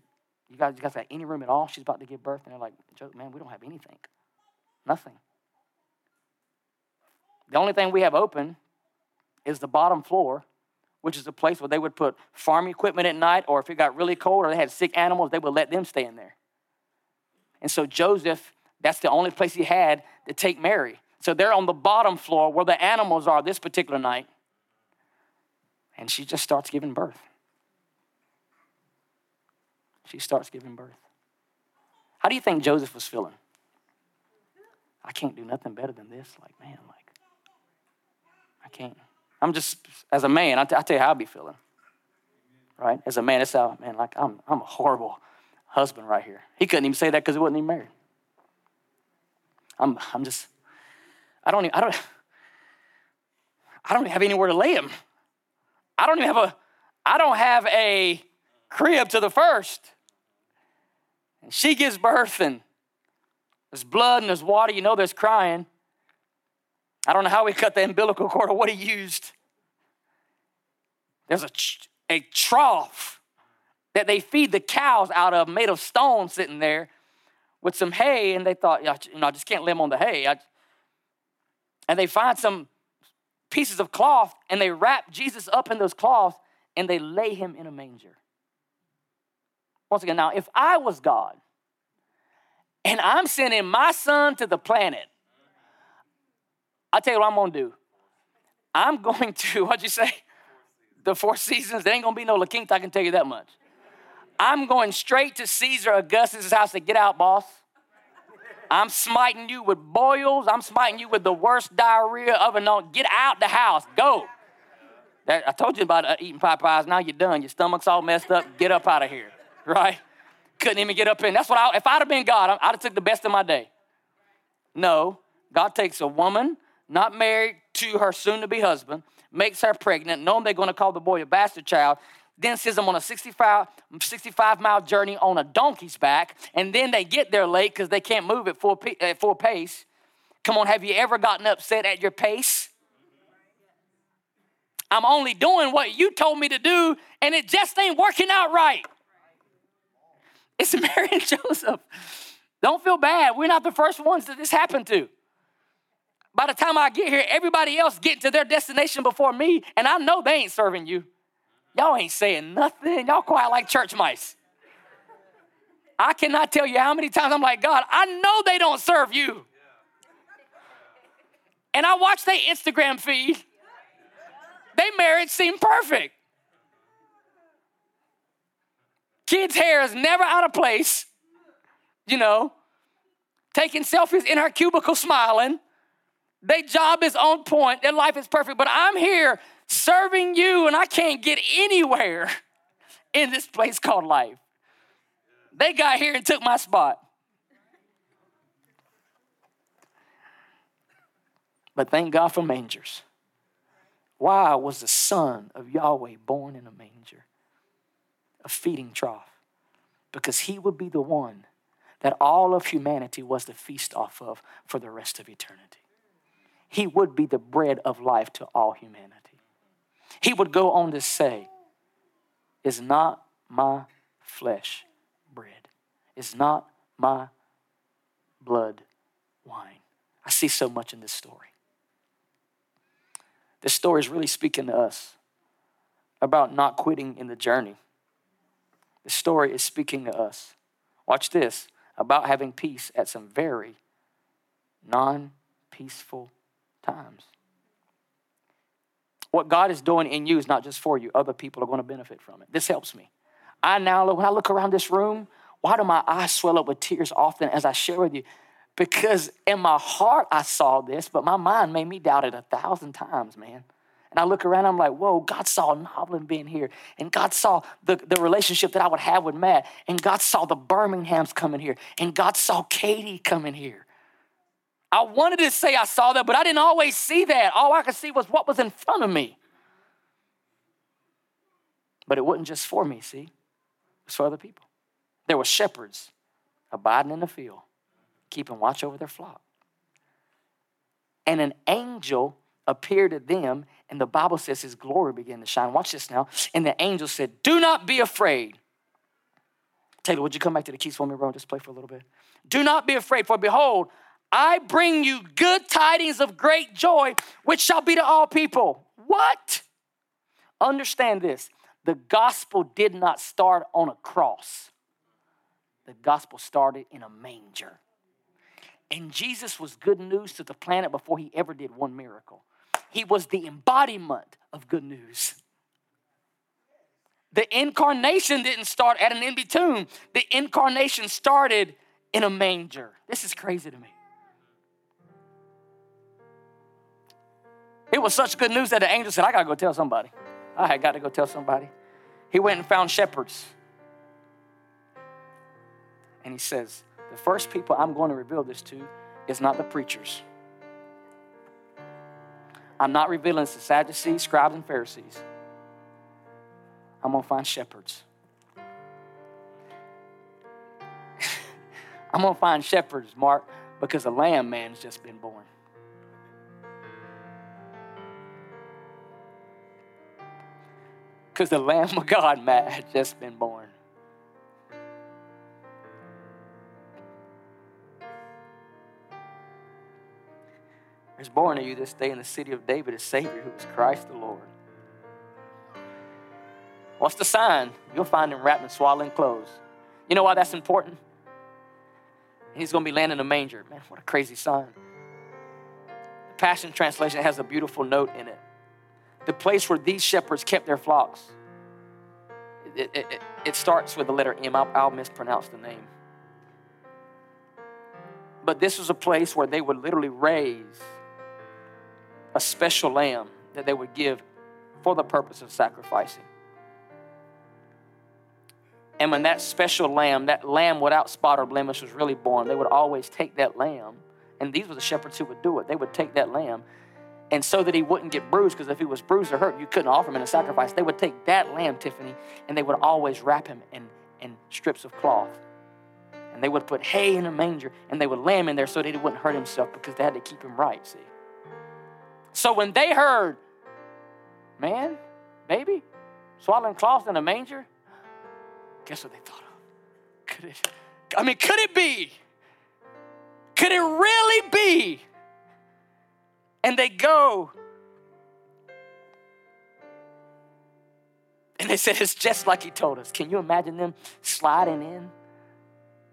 you guys, you guys got any room at all? She's about to give birth. And they're like, man, we don't have anything. Nothing. The only thing we have open is the bottom floor, which is a place where they would put farm equipment at night, or if it got really cold or they had sick animals, they would let them stay in there. And so Joseph, that's the only place he had to take Mary. So they're on the bottom floor where the animals are this particular night. And she just starts giving birth. She starts giving birth. How do you think Joseph was feeling? I can't do nothing better than this. Like, man, like, can't. I'm just, as a man, I, t- I tell you how I'd be feeling. Right? As a man, it's how, man, like, I'm, I'm a horrible husband right here. He couldn't even say that because he wasn't even married. I'm, I'm just, I don't even, I don't, I don't even have anywhere to lay him. I don't even have a, I don't have a crib to the first. And she gives birth and there's blood and there's water. You know there's crying. I don't know how he cut the umbilical cord or what he used. There's a, a trough that they feed the cows out of, made of stone, sitting there with some hay, and they thought, you know, I just can't live on the hay. I, and they find some pieces of cloth, and they wrap Jesus up in those cloths, and they lay him in a manger. Once again, now, if I was God, and I'm sending my son to the planet I'll tell you what I'm gonna do. I'm going to, what'd you say? The four seasons, there ain't gonna be no La Quinta, I can tell you that much. I'm going straight to Caesar Augustus' house to get out, boss. I'm smiting you with boils. I'm smiting you with the worst diarrhea of a known. Get out the house. Go. That, I told you about uh, eating pies. Now you're done. Your stomach's all messed up. Get up out of here. Right? Couldn't even get up in. That's what I, if I'd have been God, I'd have took the best of my day. No, God takes a woman not married to her soon to be husband, makes her pregnant, knowing they're going to call the boy a bastard child, then sends them on a 65, 65 mile journey on a donkey's back, and then they get there late because they can't move at full, at full pace. Come on, have you ever gotten upset at your pace? I'm only doing what you told me to do, and it just ain't working out right. It's Mary and Joseph. Don't feel bad. We're not the first ones that this happened to. By the time I get here, everybody else getting to their destination before me, and I know they ain't serving you. Y'all ain't saying nothing. Y'all quiet like church mice. I cannot tell you how many times I'm like, God, I know they don't serve you. And I watch their Instagram feed. They marriage seem perfect. Kids' hair is never out of place, you know, taking selfies in her cubicle smiling. Their job is on point, their life is perfect, but I'm here serving you and I can't get anywhere in this place called life. They got here and took my spot. But thank God for mangers. Why was the Son of Yahweh born in a manger, a feeding trough? Because he would be the one that all of humanity was to feast off of for the rest of eternity he would be the bread of life to all humanity. He would go on to say, Is not my flesh bread? Is not my blood wine? I see so much in this story. This story is really speaking to us about not quitting in the journey. The story is speaking to us. Watch this about having peace at some very non peaceful times. What God is doing in you is not just for you, other people are going to benefit from it. This helps me. I now, when I look around this room, why do my eyes swell up with tears often as I share with you? Because in my heart I saw this, but my mind made me doubt it a thousand times, man. And I look around, I'm like, whoa, God saw Noblin being here. And God saw the, the relationship that I would have with Matt. And God saw the Birminghams coming here. And God saw Katie coming here. I wanted to say I saw that, but I didn't always see that. All I could see was what was in front of me. But it wasn't just for me, see? It was for other people. There were shepherds abiding in the field, keeping watch over their flock. And an angel appeared to them, and the Bible says his glory began to shine. Watch this now. And the angel said, Do not be afraid. Taylor, would you come back to the keys for me, bro? Just play for a little bit. Do not be afraid, for behold, I bring you good tidings of great joy, which shall be to all people. What? Understand this the gospel did not start on a cross, the gospel started in a manger. And Jesus was good news to the planet before he ever did one miracle. He was the embodiment of good news. The incarnation didn't start at an empty tomb. The incarnation started in a manger. This is crazy to me. It was such good news that the angel said, I gotta go tell somebody. I had got to go tell somebody. He went and found shepherds. And he says, The first people I'm going to reveal this to is not the preachers. I'm not revealing this to Sadducees, scribes, and Pharisees. I'm going to find shepherds. I'm going to find shepherds, Mark, because a lamb man's just been born. Because the Lamb of God, Matt, had just been born. There's born to you this day in the city of David a Savior who is Christ the Lord. What's the sign? You'll find him wrapped in swaddling clothes. You know why that's important? He's going to be landing in a manger. Man, what a crazy sign. The Passion Translation has a beautiful note in it the place where these shepherds kept their flocks. It, it, it, it starts with the letter M. I'll, I'll mispronounce the name. But this was a place where they would literally raise a special lamb that they would give for the purpose of sacrificing. And when that special lamb, that lamb without spot or blemish was really born, they would always take that lamb, and these were the shepherds who would do it. They would take that lamb and so that he wouldn't get bruised, because if he was bruised or hurt, you couldn't offer him in a sacrifice. They would take that lamb, Tiffany, and they would always wrap him in, in strips of cloth. And they would put hay in a manger, and they would lay him in there so that he wouldn't hurt himself because they had to keep him right, see. So when they heard, man, baby, swaddling cloth in a manger, guess what they thought of? Could it, I mean, could it be? Could it really be and they go. And they said, It's just like he told us. Can you imagine them sliding in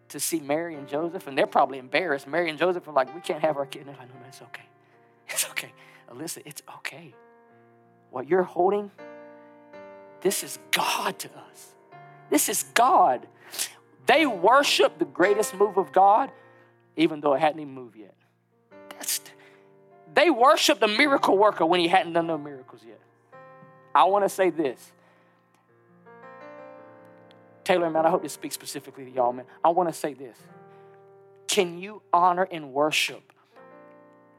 to see Mary and Joseph? And they're probably embarrassed. Mary and Joseph are like, We can't have our kid. And they're like, No, no, it's okay. It's okay. Alyssa, it's okay. What you're holding, this is God to us. This is God. They worship the greatest move of God, even though it hadn't even moved yet. They worshiped the miracle worker when he hadn't done no miracles yet. I want to say this. Taylor, man, I hope this speaks specifically to y'all, man. I want to say this. Can you honor and worship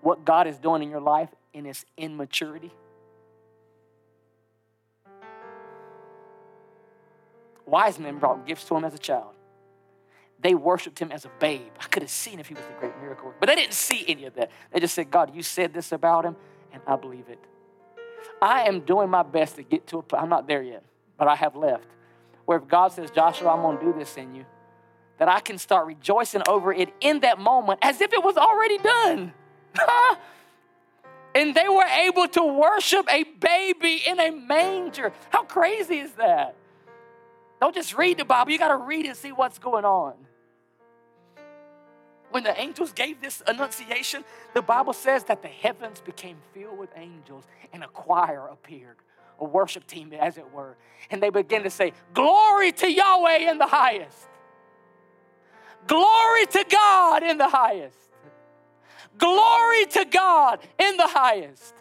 what God is doing in your life in its immaturity? Wise men brought gifts to him as a child they worshiped him as a babe. I could have seen if he was the great miracle worker, but they didn't see any of that. They just said, God, you said this about him, and I believe it. I am doing my best to get to a I'm not there yet, but I have left. Where if God says, Joshua, I'm going to do this in you, that I can start rejoicing over it in that moment as if it was already done. And they were able to worship a baby in a manger. How crazy is that? Don't just read the Bible, you got to read and see what's going on. When the angels gave this annunciation, the Bible says that the heavens became filled with angels and a choir appeared, a worship team, as it were. And they began to say, Glory to Yahweh in the highest. Glory to God in the highest. Glory to God in the highest.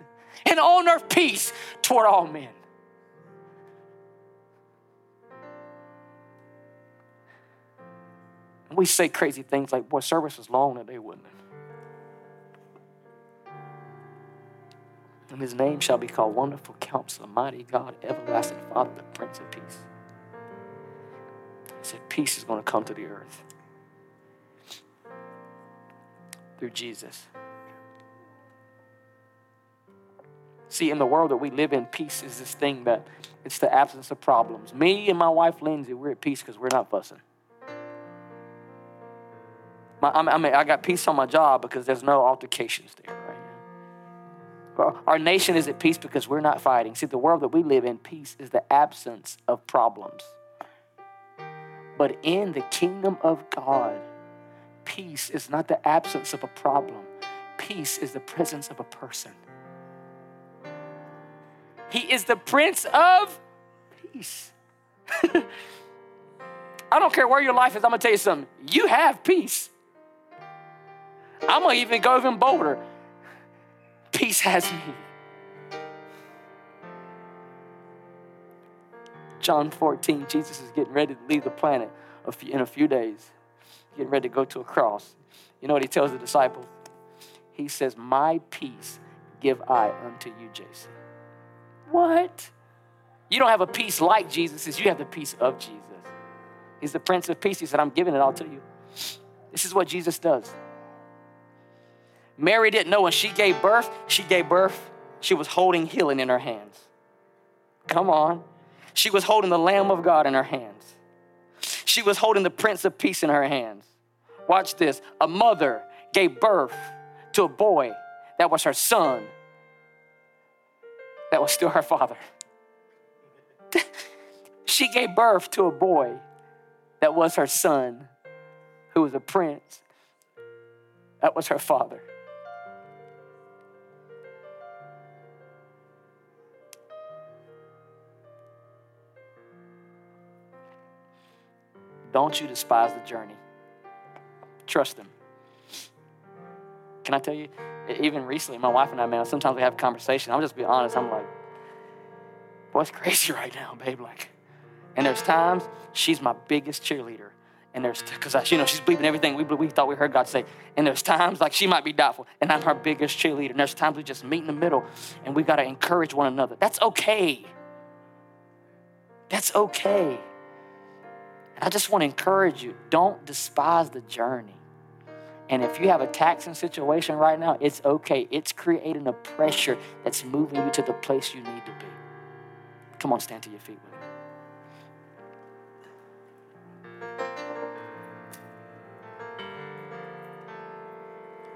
And on earth peace toward all men. We say crazy things like, boy, service was long today, wouldn't it? And his name shall be called Wonderful Counselor, Mighty God, Everlasting Father, the Prince of Peace. He said, Peace is going to come to the earth through Jesus. See, in the world that we live in, peace is this thing that it's the absence of problems. Me and my wife Lindsay, we're at peace because we're not fussing. My, I mean, I got peace on my job because there's no altercations there, right? now. Our nation is at peace because we're not fighting. See, the world that we live in, peace is the absence of problems. But in the kingdom of God, peace is not the absence of a problem, peace is the presence of a person. He is the Prince of Peace. I don't care where your life is, I'm gonna tell you something. You have peace. I'm going to even go even bolder. Peace has me. John 14, Jesus is getting ready to leave the planet in a few days, getting ready to go to a cross. You know what he tells the disciples? He says, My peace give I unto you, Jason. What? You don't have a peace like Jesus, you have the peace of Jesus. He's the Prince of Peace. He said, I'm giving it all to you. This is what Jesus does. Mary didn't know when she gave birth, she gave birth, she was holding healing in her hands. Come on. She was holding the Lamb of God in her hands. She was holding the Prince of Peace in her hands. Watch this. A mother gave birth to a boy that was her son, that was still her father. she gave birth to a boy that was her son, who was a prince, that was her father. Don't you despise the journey. Trust Him. Can I tell you, even recently, my wife and I, man, sometimes we have a conversation. I'll just be honest. I'm like, boy, it's crazy right now, babe. Like, and there's times she's my biggest cheerleader. And there's, because you know, she's believing everything we, we thought we heard God say. And there's times like she might be doubtful, and I'm her biggest cheerleader. And there's times we just meet in the middle, and we got to encourage one another. That's okay. That's okay. I just want to encourage you don't despise the journey. And if you have a taxing situation right now, it's okay. It's creating a pressure that's moving you to the place you need to be. Come on, stand to your feet with me.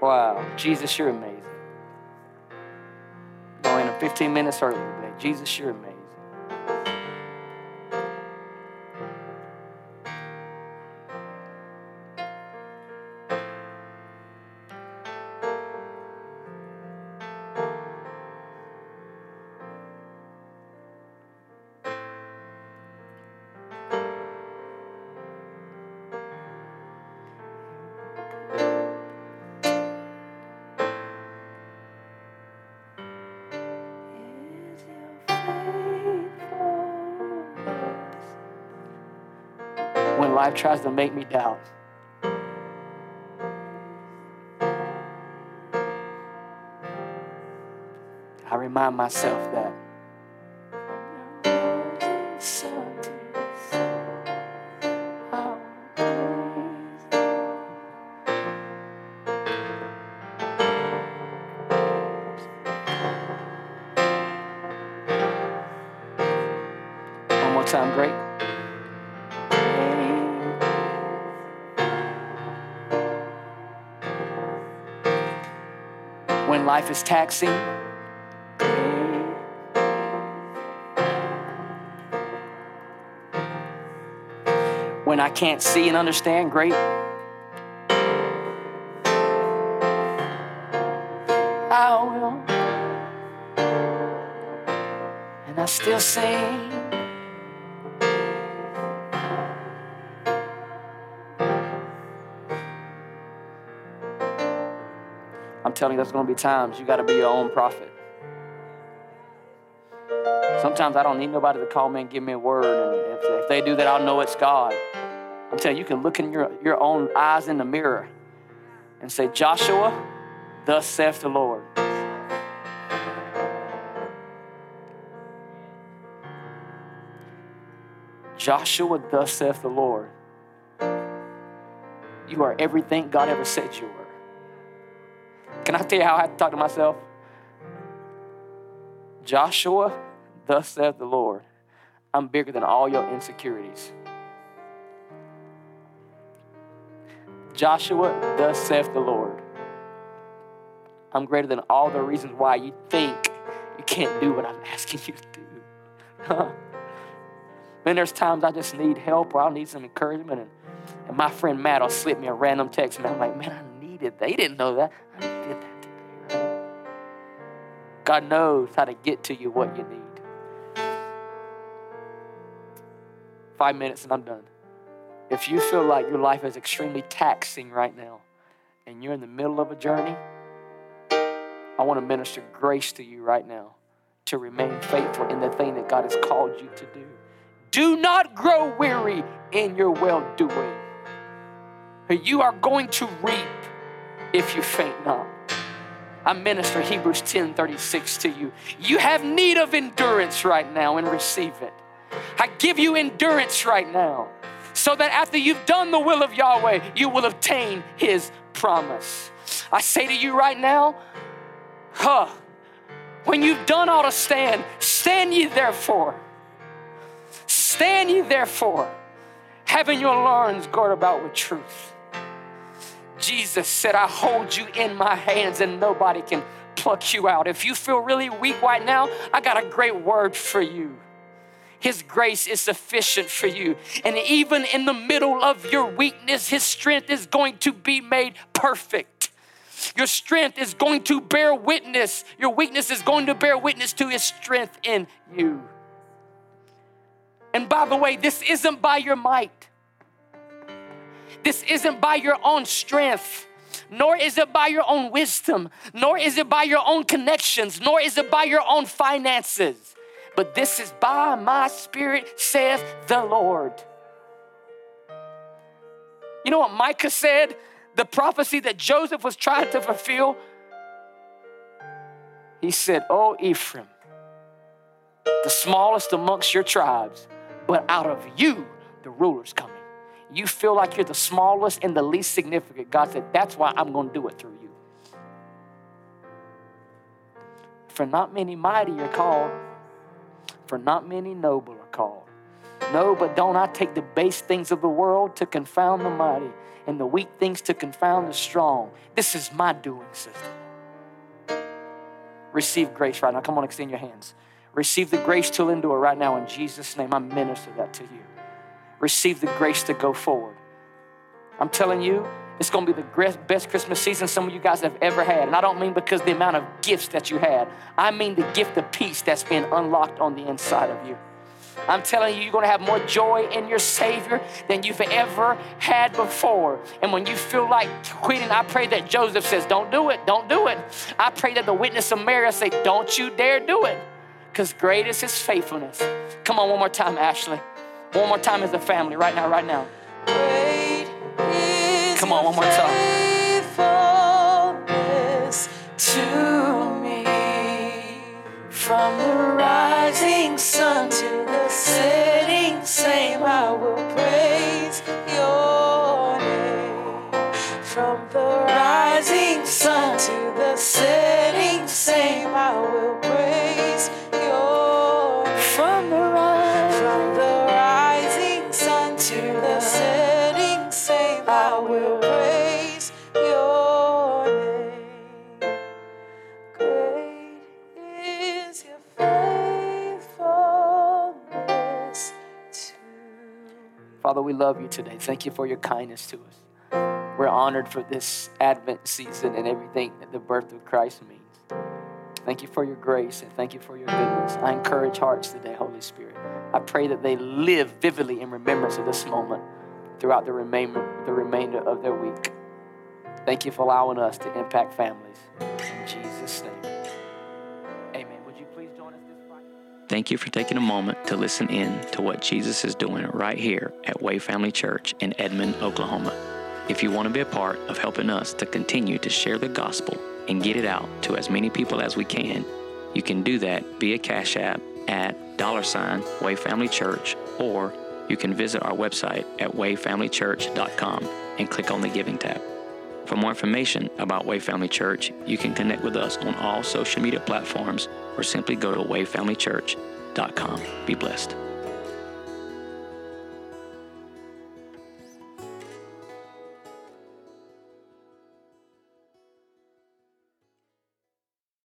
Wow, Jesus, you're amazing. Going in 15 minutes early today. Jesus, you're amazing. Tries to make me doubt. I remind myself that life is taxing. When I can't see and understand, great. Telling you, there's going to be times you got to be your own prophet. Sometimes I don't need nobody to call me and give me a word. And if, if they do that, I'll know it's God. I'm telling you, you can look in your, your own eyes in the mirror and say, Joshua, thus saith the Lord. Joshua, thus saith the Lord. You are everything God ever said you were. Can I tell you how I have to talk to myself? Joshua, thus saith the Lord, I'm bigger than all your insecurities. Joshua, thus saith the Lord, I'm greater than all the reasons why you think you can't do what I'm asking you to do. Man, there's times I just need help or I need some encouragement, and, and my friend Matt will slip me a random text, and I'm like, man, I needed. They didn't know that. Did that today. God knows how to get to you what you need. Five minutes and I'm done. If you feel like your life is extremely taxing right now, and you're in the middle of a journey, I want to minister grace to you right now to remain faithful in the thing that God has called you to do. Do not grow weary in your well doing. You are going to reap if you faint not. I minister Hebrews 10 36 to you. You have need of endurance right now and receive it. I give you endurance right now so that after you've done the will of Yahweh, you will obtain his promise. I say to you right now, huh, when you've done all to stand, stand ye therefore Stand ye therefore, having your loins girt about with truth. Jesus said, I hold you in my hands and nobody can pluck you out. If you feel really weak right now, I got a great word for you. His grace is sufficient for you. And even in the middle of your weakness, His strength is going to be made perfect. Your strength is going to bear witness. Your weakness is going to bear witness to His strength in you. And by the way, this isn't by your might, this isn't by your own strength. Nor is it by your own wisdom, nor is it by your own connections, nor is it by your own finances. But this is by my spirit, saith the Lord. You know what Micah said? The prophecy that Joseph was trying to fulfill. He said, Oh, Ephraim, the smallest amongst your tribes, but out of you, the ruler's coming. You feel like you're the smallest and the least significant. God said, That's why I'm going to do it through you. For not many mighty are called, for not many noble are called. No, but don't I take the base things of the world to confound the mighty and the weak things to confound the strong? This is my doing, sister. Receive grace right now. Come on, extend your hands. Receive the grace to endure right now in Jesus' name. I minister that to you. Receive the grace to go forward. I'm telling you, it's going to be the best Christmas season some of you guys have ever had. And I don't mean because the amount of gifts that you had, I mean the gift of peace that's been unlocked on the inside of you. I'm telling you, you're going to have more joy in your Savior than you've ever had before. And when you feel like quitting, I pray that Joseph says, Don't do it, don't do it. I pray that the witness of Mary say, Don't you dare do it because great is his faithfulness. Come on, one more time, Ashley. One more time as a family, right now, right now. Come on, one more time. We love you today. Thank you for your kindness to us. We're honored for this Advent season and everything that the birth of Christ means. Thank you for your grace and thank you for your goodness. I encourage hearts today, Holy Spirit. I pray that they live vividly in remembrance of this moment throughout the remainder, the remainder of their week. Thank you for allowing us to impact families. In Jesus' name. Thank you for taking a moment to listen in to what Jesus is doing right here at Way Family Church in Edmond, Oklahoma. If you want to be a part of helping us to continue to share the gospel and get it out to as many people as we can, you can do that via Cash App at dollar sign Way Family Church, or you can visit our website at wayfamilychurch.com and click on the Giving tab. For more information about Way Family Church, you can connect with us on all social media platforms or simply go to wayfamilychurch.com. Be blessed.